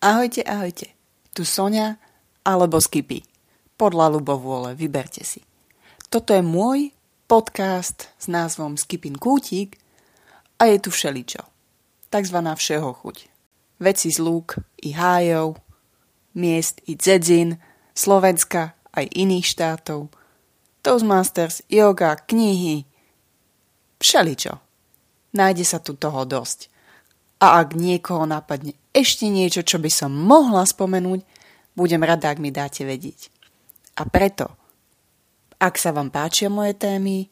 Ahojte, ahojte. Tu Sonia alebo Skipy. Podľa ľubovôle, vyberte si. Toto je môj podcast s názvom Skipin Kútik a je tu všeličo. Takzvaná všeho chuť. Veci z lúk i hájov, miest i dzedzin, Slovenska aj iných štátov, Toastmasters, yoga, knihy, všeličo. Nájde sa tu toho dosť. A ak niekoho napadne ešte niečo, čo by som mohla spomenúť, budem rada, ak mi dáte vedieť. A preto, ak sa vám páčia moje témy,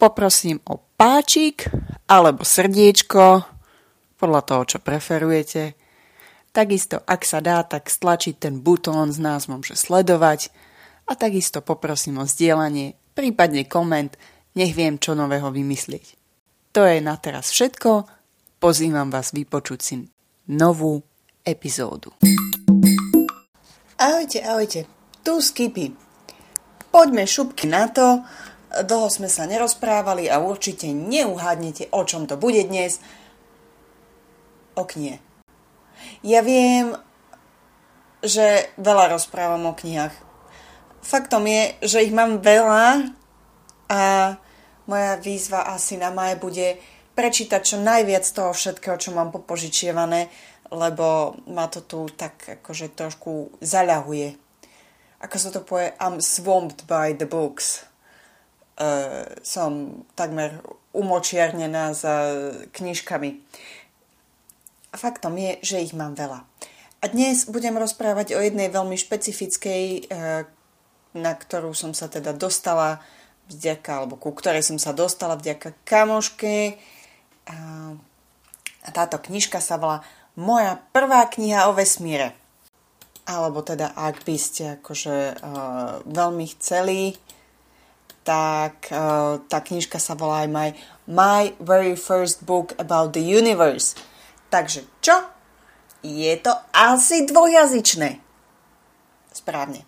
poprosím o páčik alebo srdiečko, podľa toho, čo preferujete. Takisto, ak sa dá, tak stlačiť ten butón s názvom, že sledovať a takisto poprosím o zdieľanie, prípadne koment, nech viem, čo nového vymyslieť. To je na teraz všetko, pozývam vás vypočuť si novú epizódu. Ahojte, ahojte, tu Skipy. Poďme šupky na to, dlho sme sa nerozprávali a určite neuhádnete, o čom to bude dnes. O knihe. Ja viem, že veľa rozprávam o knihách. Faktom je, že ich mám veľa a moja výzva asi na maj bude prečítať čo najviac toho všetkého, čo mám popožičievané, lebo ma to tu tak akože trošku zaľahuje. Ako sa to povie, I'm swamped by the books. Uh, som takmer umočiarnená za knižkami. Faktom je, že ich mám veľa. A dnes budem rozprávať o jednej veľmi špecifickej, uh, na ktorú som sa teda dostala vďaka, alebo ku ktorej som sa dostala vďaka kamoške. A táto knižka sa volá Moja prvá kniha o vesmíre. Alebo teda, ak by ste akože uh, veľmi chceli, tak uh, tá knižka sa volá aj My, My Very First Book About the Universe. Takže čo? Je to asi dvojazyčné. Správne.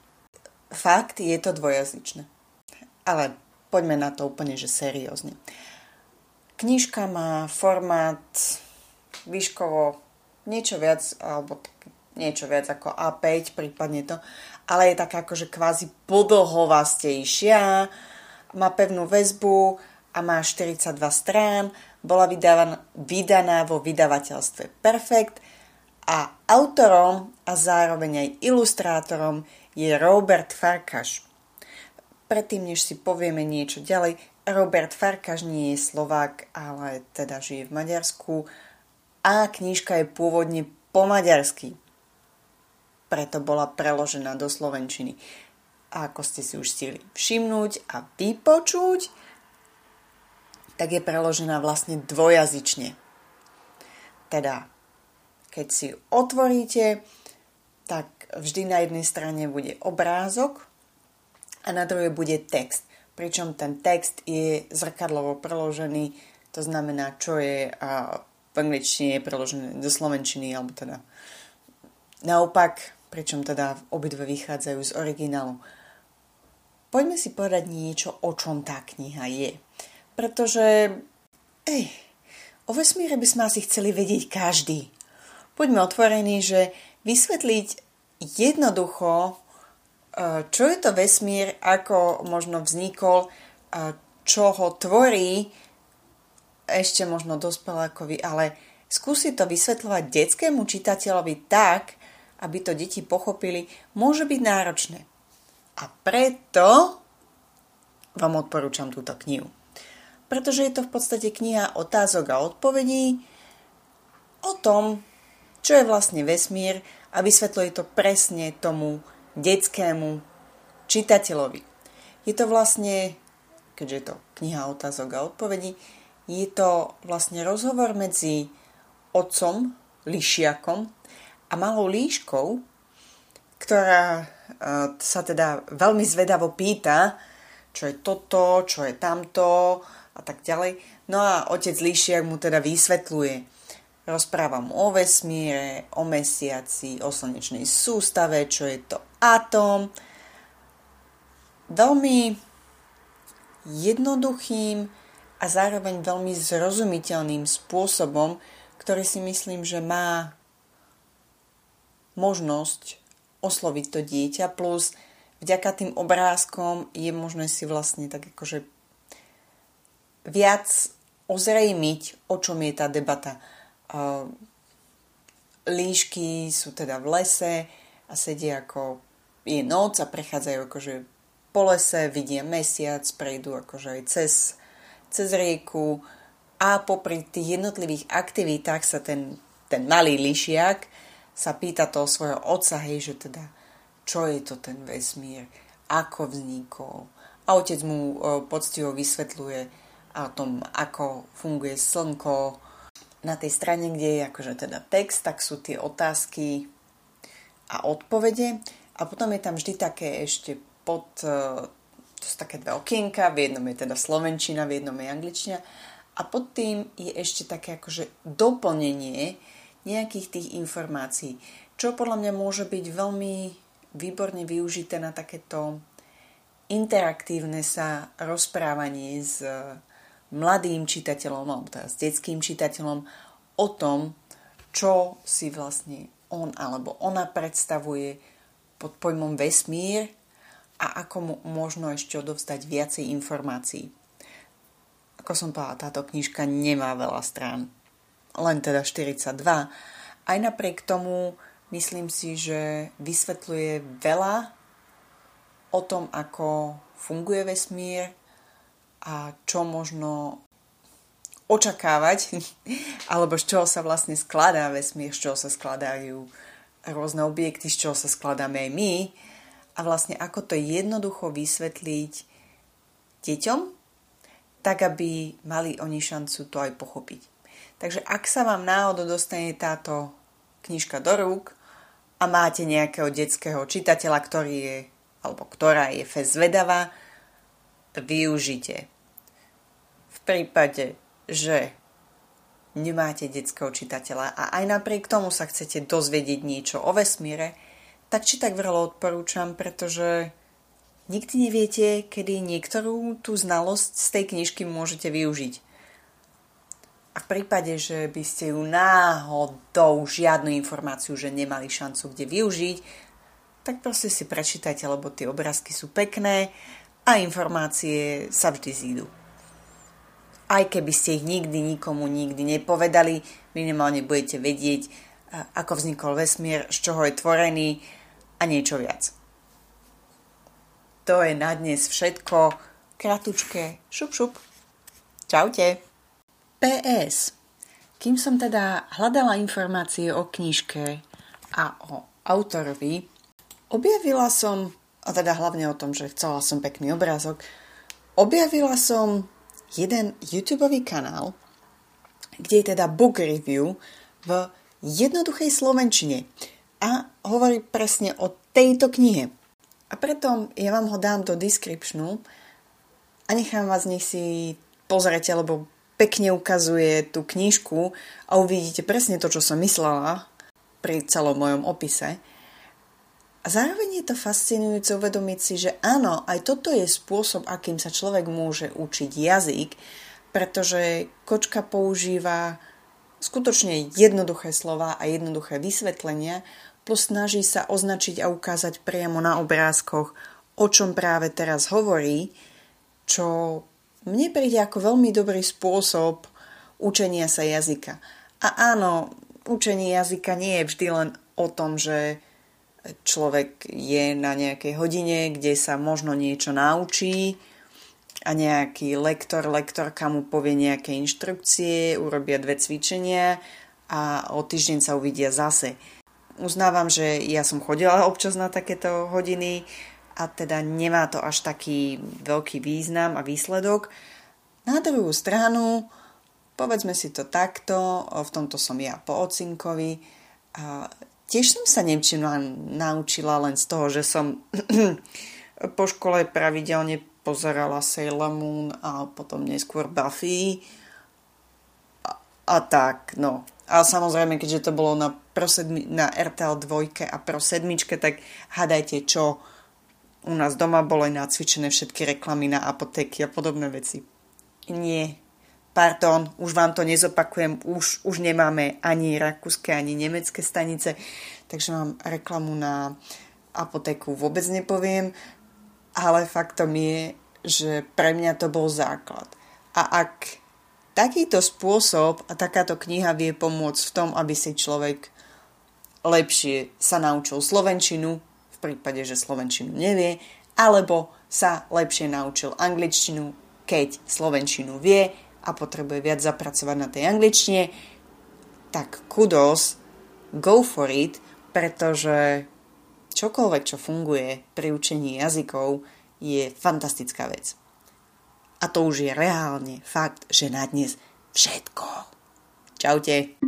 Fakt, je to dvojazyčné. Ale poďme na to úplne, že seriózne. Knižka má formát výškovo niečo viac, alebo niečo viac ako A5, prípadne to, ale je taká akože kvázi podlhovastejšia, má pevnú väzbu a má 42 strán, bola vydávaná, vydaná vo vydavateľstve Perfect a autorom a zároveň aj ilustrátorom je Robert Farkaš. Predtým, než si povieme niečo ďalej, Robert Farkaš nie je Slovák, ale teda žije v Maďarsku a knižka je pôvodne po maďarsky. Preto bola preložená do slovenčiny. A ako ste si už stihli všimnúť a vypočuť, tak je preložená vlastne dvojazyčne. Teda, keď si otvoríte, tak vždy na jednej strane bude obrázok a na druhej bude text. Pričom ten text je zrkadlovo preložený, to znamená, čo je v angličtine je preložené do slovenčiny, alebo teda naopak, pričom teda obidve vychádzajú z originálu. Poďme si povedať niečo, o čom tá kniha je. Pretože, ej, o vesmíre by sme asi chceli vedieť každý. Poďme otvorení, že vysvetliť jednoducho čo je to vesmír, ako možno vznikol, čo ho tvorí, ešte možno dospelákovi, ale skúsiť to vysvetľovať detskému čitateľovi tak, aby to deti pochopili, môže byť náročné. A preto vám odporúčam túto knihu. Pretože je to v podstate kniha otázok a odpovedí o tom, čo je vlastne vesmír a vysvetľuje to presne tomu detskému čitateľovi. Je to vlastne, keďže je to kniha otázok a odpovedí, je to vlastne rozhovor medzi otcom, lišiakom a malou líškou, ktorá e, sa teda veľmi zvedavo pýta, čo je toto, čo je tamto a tak ďalej. No a otec Líšiak mu teda vysvetľuje, Rozprávam o vesmíre, o mesiaci, o slnečnej sústave, čo je to atóm. Veľmi jednoduchým a zároveň veľmi zrozumiteľným spôsobom, ktorý si myslím, že má možnosť osloviť to dieťa, plus vďaka tým obrázkom je možné si vlastne tak akože viac ozrejmiť, o čom je tá debata. Líšky sú teda v lese a sedia ako je noc a prechádzajú akože po lese, vidia mesiac, prejdú akože aj cez, cez rieku a popri tých jednotlivých aktivitách sa ten, ten malý lišiak sa pýta toho svojho otca, hej, že teda čo je to ten vesmír, ako vznikol. A otec mu e, poctivo vysvetľuje o tom, ako funguje slnko. Na tej strane, kde je akože teda text, tak sú tie otázky a odpovede. A potom je tam vždy také ešte pod, e, to sú také dve okienka, v jednom je teda slovenčina, v jednom je angličtina a pod tým je ešte také akože doplnenie nejakých tých informácií, čo podľa mňa môže byť veľmi výborne využité na takéto interaktívne sa rozprávanie s mladým čitateľom, alebo s detským čitateľom o tom, čo si vlastne on alebo ona predstavuje pod pojmom vesmír a ako mu možno ešte odovzdať viacej informácií. Ako som povedala, táto knižka nemá veľa strán, len teda 42. Aj napriek tomu myslím si, že vysvetľuje veľa o tom, ako funguje vesmír a čo možno očakávať, alebo z čoho sa vlastne skladá vesmír, z čoho sa skladajú rôzne objekty, z čoho sa skladáme aj my a vlastne ako to jednoducho vysvetliť deťom, tak aby mali oni šancu to aj pochopiť. Takže ak sa vám náhodou dostane táto knižka do rúk a máte nejakého detského čitateľa, ktorý je, alebo ktorá je fest zvedavá, využite. V prípade, že nemáte detského čitateľa a aj napriek tomu sa chcete dozvedieť niečo o vesmíre, tak či tak veľa odporúčam, pretože nikdy neviete, kedy niektorú tú znalosť z tej knižky môžete využiť. A v prípade, že by ste ju náhodou žiadnu informáciu, že nemali šancu kde využiť, tak proste si prečítajte, lebo tie obrázky sú pekné a informácie sa vždy zídu aj keby ste ich nikdy nikomu nikdy nepovedali, minimálne budete vedieť, ako vznikol vesmír, z čoho je tvorený a niečo viac. To je na dnes všetko. Kratučké. Šup, šup. Čaute. PS. Kým som teda hľadala informácie o knižke a o autorovi, objavila som, a teda hlavne o tom, že chcela som pekný obrázok, objavila som jeden YouTube kanál, kde je teda book review v jednoduchej slovenčine a hovorí presne o tejto knihe. A preto ja vám ho dám do descriptionu a nechám vás, nech si pozrete, lebo pekne ukazuje tú knižku a uvidíte presne to, čo som myslela pri celom mojom opise. A zároveň je to fascinujúce uvedomiť si, že áno, aj toto je spôsob, akým sa človek môže učiť jazyk, pretože kočka používa skutočne jednoduché slova a jednoduché vysvetlenia, plus snaží sa označiť a ukázať priamo na obrázkoch, o čom práve teraz hovorí, čo mne príde ako veľmi dobrý spôsob učenia sa jazyka. A áno, učenie jazyka nie je vždy len o tom, že človek je na nejakej hodine, kde sa možno niečo naučí a nejaký lektor, lektorka mu povie nejaké inštrukcie, urobia dve cvičenia a o týždeň sa uvidia zase. Uznávam, že ja som chodila občas na takéto hodiny a teda nemá to až taký veľký význam a výsledok. Na druhú stranu, povedzme si to takto, v tomto som ja po ocinkovi, Tiež som sa Nemčinu naučila len z toho, že som po škole pravidelne pozerala Sailor Moon a potom neskôr Buffy a, a tak, no. A samozrejme, keďže to bolo na, Pro sedmi, na RTL 2 a Pro 7, tak hádajte, čo u nás doma boli nacvičené všetky reklamy na apotéky a podobné veci. Nie. Pardon, už vám to nezopakujem, už, už nemáme ani rakúske, ani nemecké stanice, takže vám reklamu na apotéku vôbec nepoviem, ale faktom je, že pre mňa to bol základ. A ak takýto spôsob a takáto kniha vie pomôcť v tom, aby si človek lepšie sa naučil slovenčinu, v prípade, že slovenčinu nevie, alebo sa lepšie naučil angličtinu, keď slovenčinu vie a potrebuje viac zapracovať na tej angličtine, tak kudos, go for it, pretože čokoľvek, čo funguje pri učení jazykov, je fantastická vec. A to už je reálne fakt, že na dnes všetko. Čaute.